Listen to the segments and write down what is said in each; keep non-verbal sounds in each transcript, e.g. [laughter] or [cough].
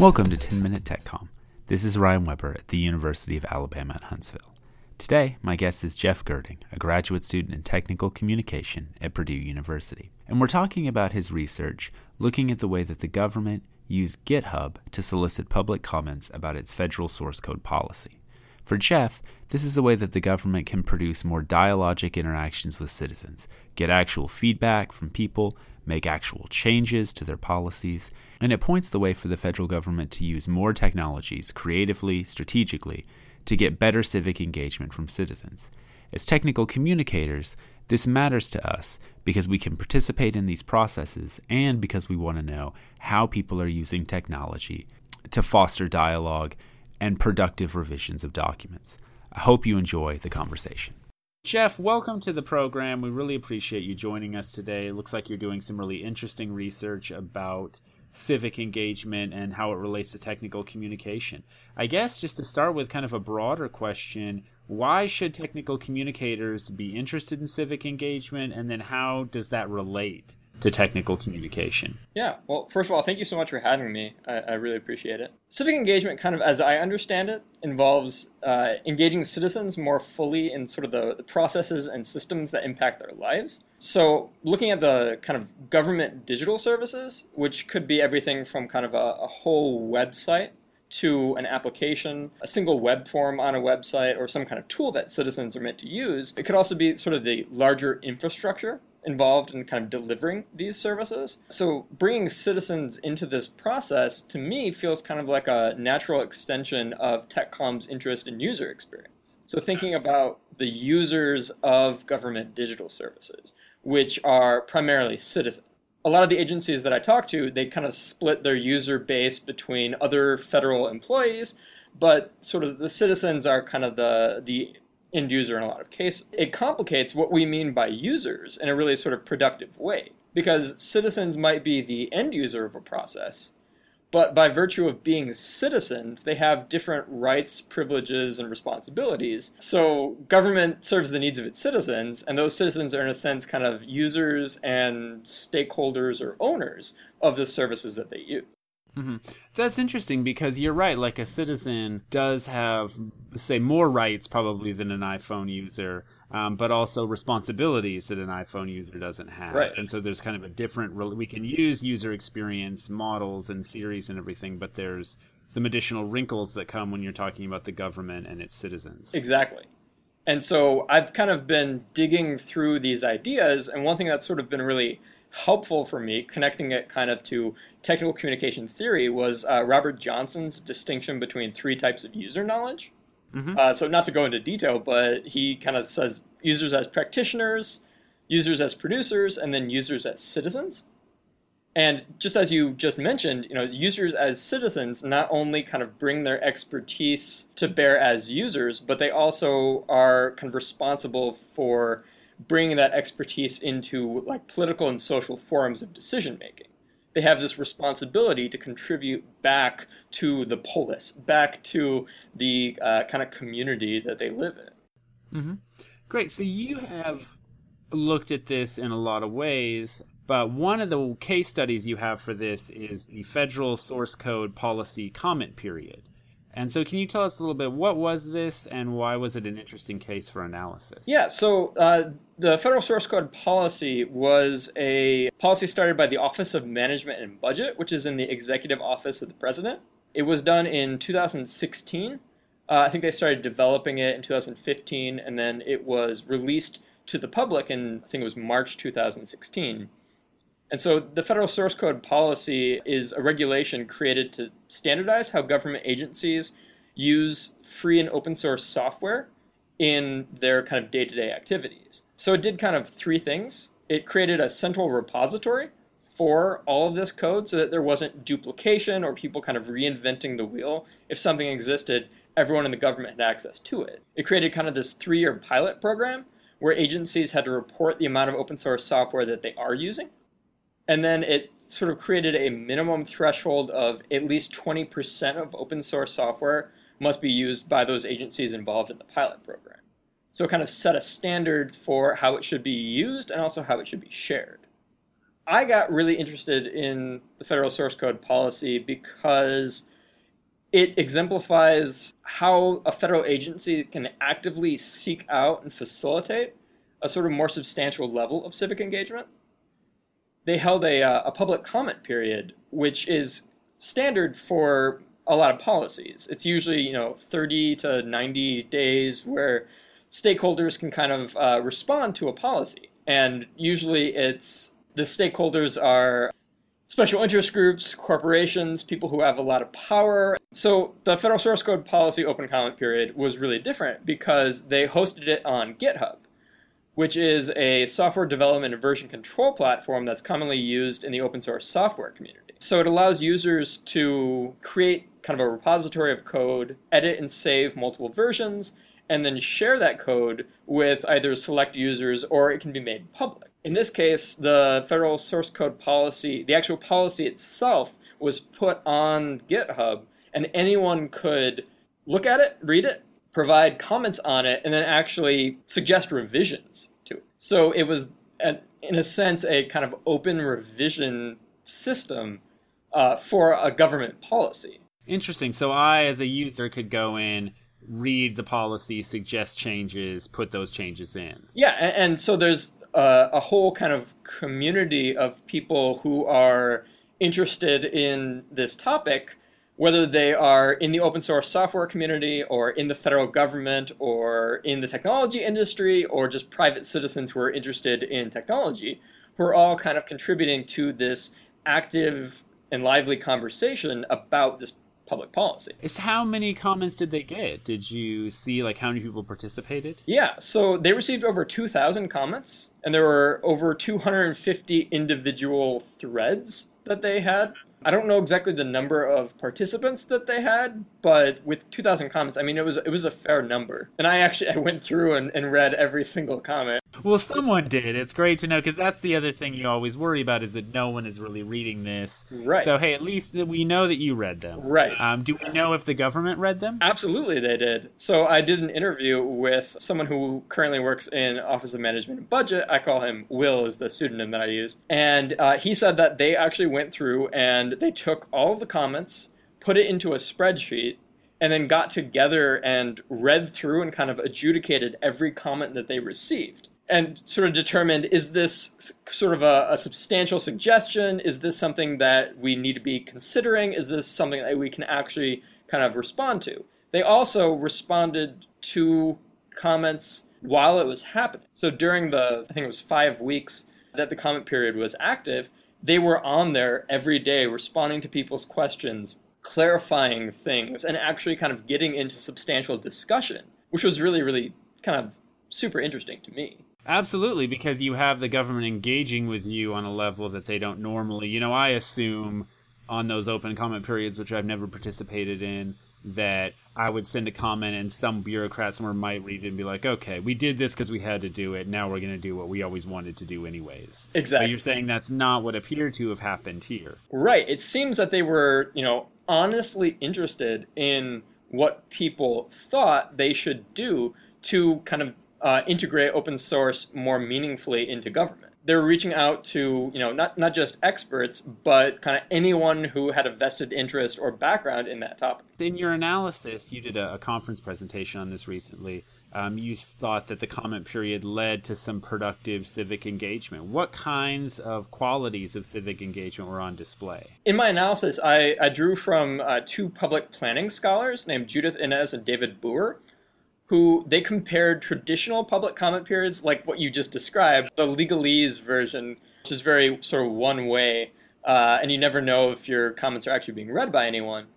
Welcome to 10 Minute TechCom. This is Ryan Weber at the University of Alabama at Huntsville. Today, my guest is Jeff Gerding, a graduate student in technical communication at Purdue University. And we're talking about his research looking at the way that the government used GitHub to solicit public comments about its federal source code policy. For Jeff, this is a way that the government can produce more dialogic interactions with citizens, get actual feedback from people, make actual changes to their policies, and it points the way for the federal government to use more technologies creatively, strategically, to get better civic engagement from citizens. As technical communicators, this matters to us because we can participate in these processes and because we want to know how people are using technology to foster dialogue and productive revisions of documents. I hope you enjoy the conversation. Jeff, welcome to the program. We really appreciate you joining us today. It looks like you're doing some really interesting research about civic engagement and how it relates to technical communication. I guess just to start with kind of a broader question, why should technical communicators be interested in civic engagement and then how does that relate to technical communication. Yeah, well, first of all, thank you so much for having me. I, I really appreciate it. Civic engagement, kind of as I understand it, involves uh, engaging citizens more fully in sort of the, the processes and systems that impact their lives. So, looking at the kind of government digital services, which could be everything from kind of a, a whole website to an application, a single web form on a website, or some kind of tool that citizens are meant to use. It could also be sort of the larger infrastructure involved in kind of delivering these services. So bringing citizens into this process to me feels kind of like a natural extension of TechCom's interest in user experience. So thinking about the users of government digital services, which are primarily citizens. A lot of the agencies that I talk to, they kind of split their user base between other federal employees, but sort of the citizens are kind of the the end user in a lot of cases. It complicates what we mean by users in a really sort of productive way because citizens might be the end user of a process, but by virtue of being citizens, they have different rights, privileges, and responsibilities. So government serves the needs of its citizens, and those citizens are, in a sense, kind of users and stakeholders or owners of the services that they use. Mm-hmm. That's interesting because you're right. Like a citizen does have, say, more rights probably than an iPhone user, um, but also responsibilities that an iPhone user doesn't have. Right. And so there's kind of a different. We can use user experience models and theories and everything, but there's some additional wrinkles that come when you're talking about the government and its citizens. Exactly. And so I've kind of been digging through these ideas, and one thing that's sort of been really helpful for me, connecting it kind of to technical communication theory, was uh, Robert Johnson's distinction between three types of user knowledge. Mm-hmm. Uh, so, not to go into detail, but he kind of says users as practitioners, users as producers, and then users as citizens. And just as you just mentioned, you know, users as citizens not only kind of bring their expertise to bear as users, but they also are kind of responsible for bringing that expertise into like political and social forums of decision making. They have this responsibility to contribute back to the polis, back to the uh, kind of community that they live in. Mm-hmm. Great. So you have looked at this in a lot of ways, but one of the case studies you have for this is the federal source code policy comment period. And so, can you tell us a little bit what was this and why was it an interesting case for analysis? Yeah, so uh, the federal source code policy was a policy started by the Office of Management and Budget, which is in the executive office of the president. It was done in 2016. Uh, I think they started developing it in 2015, and then it was released to the public in, I think it was March 2016. And so the federal source code policy is a regulation created to standardize how government agencies use free and open source software in their kind of day to day activities. So it did kind of three things. It created a central repository for all of this code so that there wasn't duplication or people kind of reinventing the wheel. If something existed, everyone in the government had access to it. It created kind of this three year pilot program where agencies had to report the amount of open source software that they are using and then it sort of created a minimum threshold of at least 20% of open source software must be used by those agencies involved in the pilot program. So it kind of set a standard for how it should be used and also how it should be shared. I got really interested in the federal source code policy because it exemplifies how a federal agency can actively seek out and facilitate a sort of more substantial level of civic engagement. They held a, uh, a public comment period, which is standard for a lot of policies. It's usually, you know, 30 to 90 days where stakeholders can kind of uh, respond to a policy. And usually it's the stakeholders are special interest groups, corporations, people who have a lot of power. So the federal source code policy open comment period was really different because they hosted it on GitHub, which is a software development and version control platform that's commonly used in the open source software community. So it allows users to create kind of a repository of code, edit and save multiple versions, and then share that code with either select users or it can be made public. In this case, the federal source code policy, the actual policy itself, was put on GitHub, and anyone could look at it, read it, provide comments on it, and then actually suggest revisions. So it was, in a sense, a kind of open revision system uh, for a government policy. Interesting. So I, as a user, could go in, read the policy, suggest changes, put those changes in. Yeah, and, and so there's uh, a whole kind of community of people who are interested in this topic, whether they are in the open source software community or in the federal government or in the technology industry or just private citizens who are interested in technology, who are all kind of contributing to this active and lively conversation about this public policy. Is how many comments did they get? Did you see like how many people participated? Yeah, so they received over 2,000 comments, and there were over 250 individual threads that they had. I don't know exactly the number of participants that they had, but with 2,000 comments, I mean, it was it was a fair number. And I actually I went through and, and read every single comment. Well, someone did. It's great to know because that's the other thing you always worry about is that no one is really reading this. Right. So hey, at least we know that you read them. Right. Um, do we know if the government read them? Absolutely, they did. So I did an interview with someone who currently works in Office of Management and Budget. I call him Will, is the pseudonym that I use, and uh, he said that they actually went through and they took all of the comments, put it into a spreadsheet, and then got together and read through and kind of adjudicated every comment that they received and sort of determined is this sort of a, a, substantial suggestion? Is this something that we need to be considering? Is this something that we can actually kind of respond to? They also responded to comments while it was happening. So during the, I think it was five weeks that the comment period was active, they were on there every day responding to people's questions, clarifying things, and actually kind of getting into substantial discussion, which was really, really kind of super interesting to me. Absolutely, because you have the government engaging with you on a level that they don't normally. You know, I assume on those open comment periods, which I've never participated in, that I would send a comment and some bureaucrat somewhere might read it and be like, okay, we did this because we had to do it. Now we're going to do what we always wanted to do, anyways. Exactly. But you're saying that's not what appeared to have happened here. Right. It seems that they were, you know, honestly interested in what people thought they should do to kind of uh, integrate open source more meaningfully into government. They're reaching out to, you know, not, not just experts, but kind of anyone who had a vested interest or background in that topic. In your analysis, you did a, a conference presentation on this recently. Um, you thought that the comment period led to some productive civic engagement. What kinds of qualities of civic engagement were on display? In my analysis, I, I drew from uh, two public planning scholars named Judith Innes and David Booher, who they compared traditional public comment periods, like what you just described, the legalese version, which is very sort of one way, uh, and you never know if your comments are actually being read by anyone,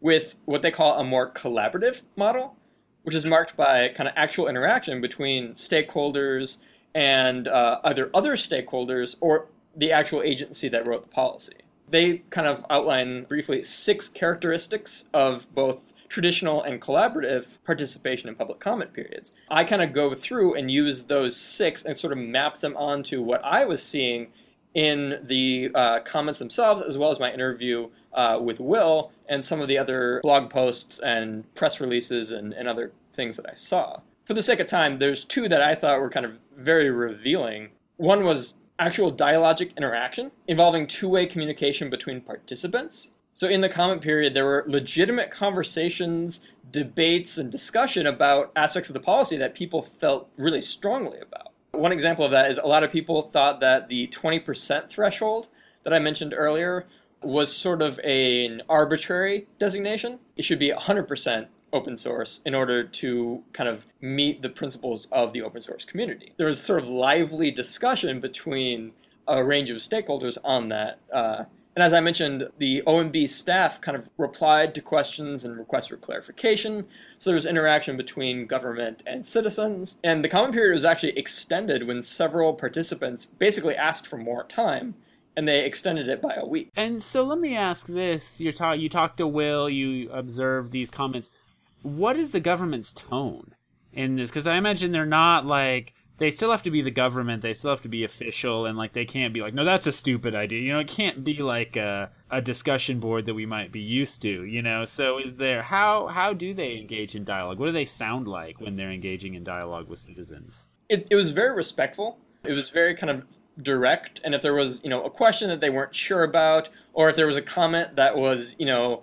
with what they call a more collaborative model, which is marked by kind of actual interaction between stakeholders and uh, either other stakeholders or the actual agency that wrote the policy. They kind of outline briefly six characteristics of both traditional and collaborative participation in public comment periods. I kind of go through and use those six and sort of map them onto what I was seeing in the uh, comments themselves, as well as my interview uh, with Will and some of the other blog posts and press releases and, and other things that I saw. For the sake of time, there's two that I thought were kind of very revealing. One was actual dialogic interaction involving two way communication between participants So in the comment period, there were legitimate conversations, debates, and discussion about aspects of the policy that people felt really strongly about. One example of that is a lot of people thought that the 20% threshold that I mentioned earlier was sort of an arbitrary designation. It should be 100% open source in order to kind of meet the principles of the open source community. There was sort of lively discussion between a range of stakeholders on that. Uh, and as I mentioned, the OMB staff kind of replied to questions and requests for clarification. So there was interaction between government and citizens. And the comment period was actually extended when several participants basically asked for more time and they extended it by a week. And so let me ask this: you talk, you talked to Will, you observed these comments. What is the government's tone in this? Because I imagine they're not like they still have to be the government. They still have to be official, and like they can't be like, no, that's a stupid idea. You know, it can't be like a, a discussion board that we might be used to. You know, so is there how how do they engage in dialogue? What do they sound like when they're engaging in dialogue with citizens? It, it was very respectful. It was very kind of direct and if there was you know a question that they weren't sure about or if there was a comment that was you know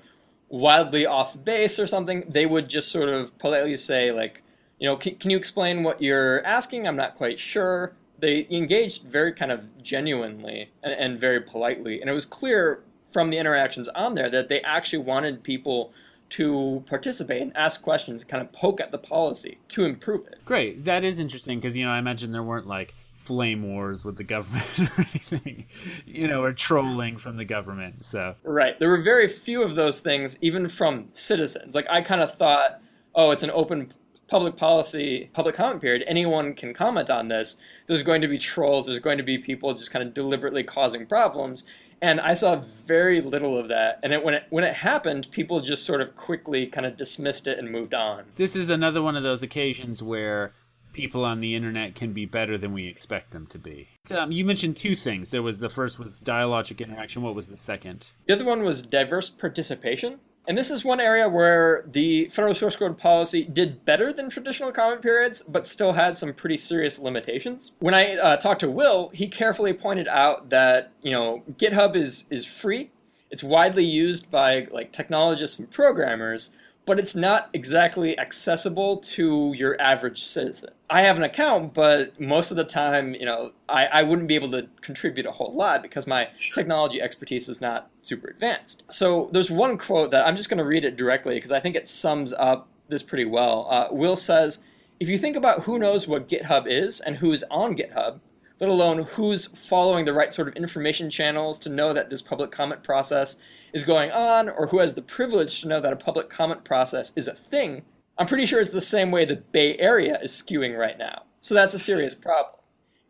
wildly off base or something they would just sort of politely say like you know can, can you explain what you're asking i'm not quite sure they engaged very kind of genuinely and, and very politely and it was clear from the interactions on there that they actually wanted people to participate and ask questions and kind of poke at the policy to improve it. Great. That is interesting because, you know, I imagine there weren't like flame wars with the government [laughs] or anything, you know, or trolling from the government. So right, there were very few of those things, even from citizens. Like I kind of thought, oh, it's an open public policy, public comment period. Anyone can comment on this. There's going to be trolls. There's going to be people just kind of deliberately causing problems. And I saw very little of that. And it, when it when it happened, people just sort of quickly kind of dismissed it and moved on. This is another one of those occasions where people on the internet can be better than we expect them to be. Um, you mentioned two things. There was the first was dialogic interaction. What was the second? The other one was diverse participation. And this is one area where the federal source code policy did better than traditional comment periods, but still had some pretty serious limitations. When I uh, talked to Will, he carefully pointed out that you know GitHub is is free. It's widely used by like technologists and programmers, but it's not exactly accessible to your average citizen. I have an account, but most of the time, you know, I, I wouldn't be able to contribute a whole lot because my technology expertise is not super advanced. So there's one quote that I'm just going to read it directly because I think it sums up this pretty well. Uh, Will says, if you think about who knows what GitHub is and who is on GitHub, let alone who's following the right sort of information channels to know that this public comment process is going on or who has the privilege to know that a public comment process is a thing, I'm pretty sure it's the same way the Bay Area is skewing right now. So that's a serious problem.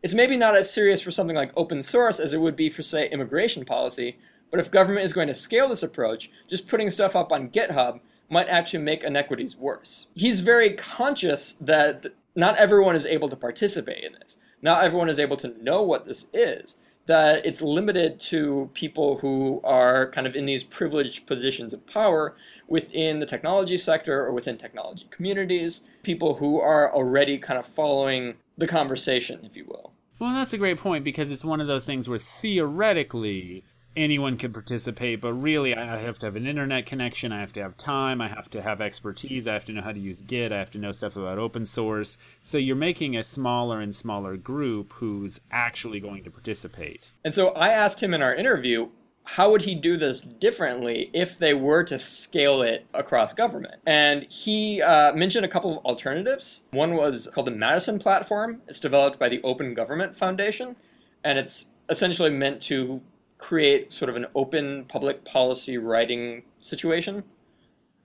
It's maybe not as serious for something like open source as it would be for, say, immigration policy, but if government is going to scale this approach, just putting stuff up on GitHub might actually make inequities worse. He's very conscious that not everyone is able to participate in this. Not everyone is able to know what this is that it's limited to people who are kind of in these privileged positions of power within the technology sector or within technology communities, people who are already kind of following the conversation, if you will. Well, that's a great point because it's one of those things where theoretically anyone can participate, but really I have to have an internet connection, I have to have time, I have to have expertise, I have to know how to use Git, I have to know stuff about open source. So you're making a smaller and smaller group who's actually going to participate. And so I asked him in our interview, how would he do this differently if they were to scale it across government? And he uh, mentioned a couple of alternatives. One was called the Madison Platform. It's developed by the Open Government Foundation, and it's essentially meant to create sort of an open public policy writing situation.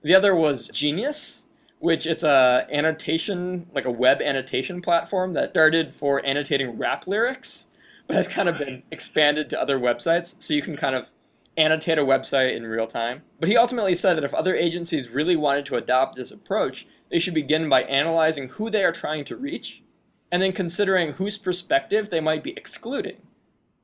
The other was Genius, which it's a annotation, like a web annotation platform that started for annotating rap lyrics, but has kind of been expanded to other websites. So you can kind of annotate a website in real time. But he ultimately said that if other agencies really wanted to adopt this approach, they should begin by analyzing who they are trying to reach and then considering whose perspective they might be excluding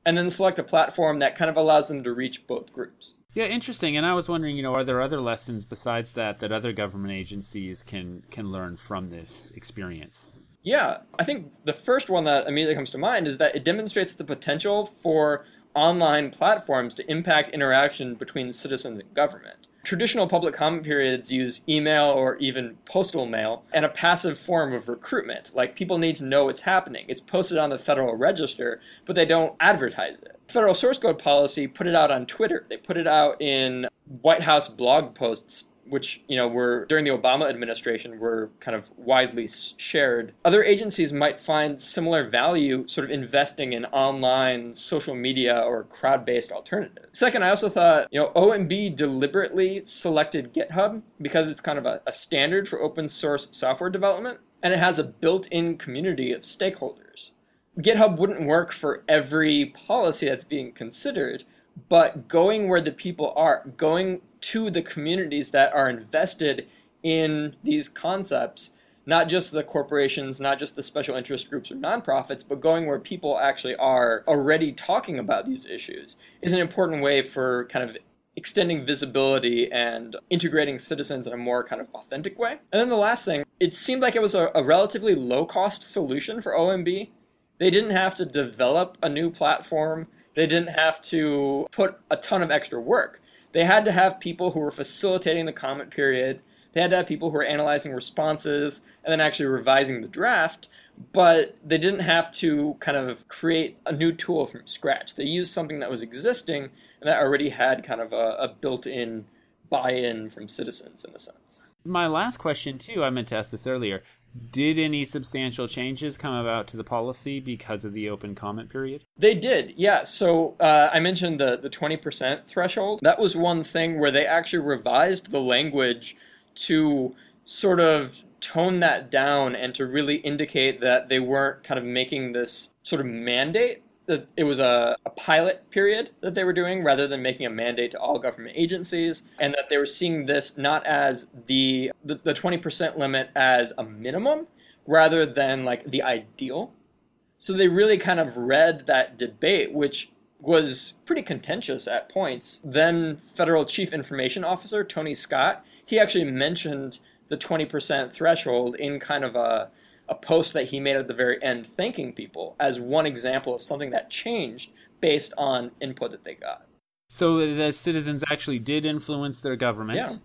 and then select a platform that kind of allows them to reach both groups. Yeah, interesting. And I was wondering, you know, are there other lessons besides that that other government agencies can can learn from this experience? Yeah, I think the first one that immediately comes to mind is that it demonstrates the potential for online platforms to impact interaction between citizens and government. Traditional public comment periods use email or even postal mail and a passive form of recruitment. Like people need to know what's happening. It's posted on the Federal Register, but they don't advertise it. Federal source code policy put it out on Twitter. They put it out in White House blog posts which you know were during the Obama administration were kind of widely shared. Other agencies might find similar value sort of investing in online social media or crowd-based alternatives. Second, I also thought you know OMB deliberately selected GitHub because it's kind of a, a standard for open source software development and it has a built-in community of stakeholders. GitHub wouldn't work for every policy that's being considered, but going where the people are, going to the communities that are invested in these concepts, not just the corporations, not just the special interest groups or nonprofits, but going where people actually are already talking about these issues is an important way for kind of extending visibility and integrating citizens in a more kind of authentic way. And then the last thing, it seemed like it was a, a relatively low cost solution for OMB. They didn't have to develop a new platform. They didn't have to put a ton of extra work. They had to have people who were facilitating the comment period. They had to have people who were analyzing responses and then actually revising the draft. But they didn't have to kind of create a new tool from scratch. They used something that was existing and that already had kind of a, a built in buy in from citizens in a sense. My last question, too, I meant to ask this earlier. Did any substantial changes come about to the policy because of the open comment period? They did, yeah. So uh, I mentioned the, the 20% threshold. That was one thing where they actually revised the language to sort of tone that down and to really indicate that they weren't kind of making this sort of mandate it was a, a, pilot period that they were doing rather than making a mandate to all government agencies and that they were seeing this not as the, the, the 20% limit as a minimum rather than like the ideal. So they really kind of read that debate which was pretty contentious at points. Then federal chief information officer tony scott he actually mentioned the 20% threshold in kind of a a post that he made at the very end thanking people as one example of something that changed based on input that they got. So the citizens actually did influence their government. Yeah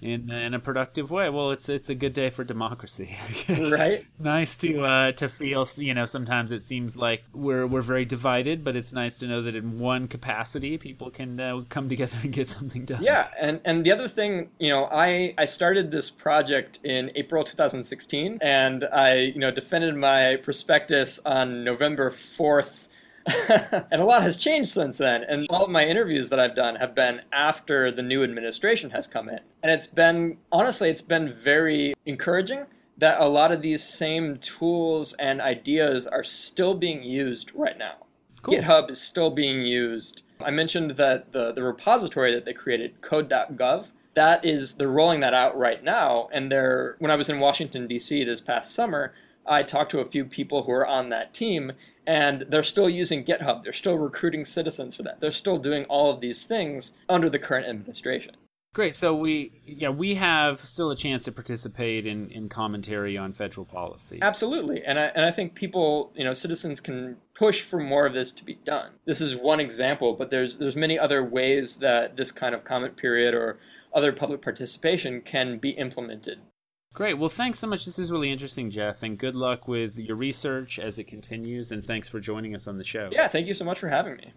in in a productive way. Well, it's it's a good day for democracy, [laughs] right? nice to uh, to feel. You know, sometimes it seems like we're we're very divided, but it's nice to know that in one capacity, people can uh, come together [laughs] and get something done. Yeah, and and the other thing, you know, I I started this project in April 2016, and I you know defended my prospectus on November 4th [laughs] and a lot has changed since then. And all of my interviews that I've done have been after the new administration has come in. And it's been, honestly, it's been very encouraging that a lot of these same tools and ideas are still being used right now. Cool. GitHub is still being used. I mentioned that the, the repository that they created, code.gov, that is, they're rolling that out right now. And they're, when I was in Washington, D.C. this past summer, I talked to a few people who are on that team, and they're still using GitHub. They're still recruiting citizens for that. They're still doing all of these things under the current administration. Great. So we yeah we have still a chance to participate in, in commentary on federal policy. Absolutely, and I and I think people you know citizens can push for more of this to be done. This is one example, but there's there's many other ways that this kind of comment period or other public participation can be implemented. Great. Well, thanks so much. This is really interesting, Jeff, and good luck with your research as it continues. And thanks for joining us on the show. Yeah, thank you so much for having me.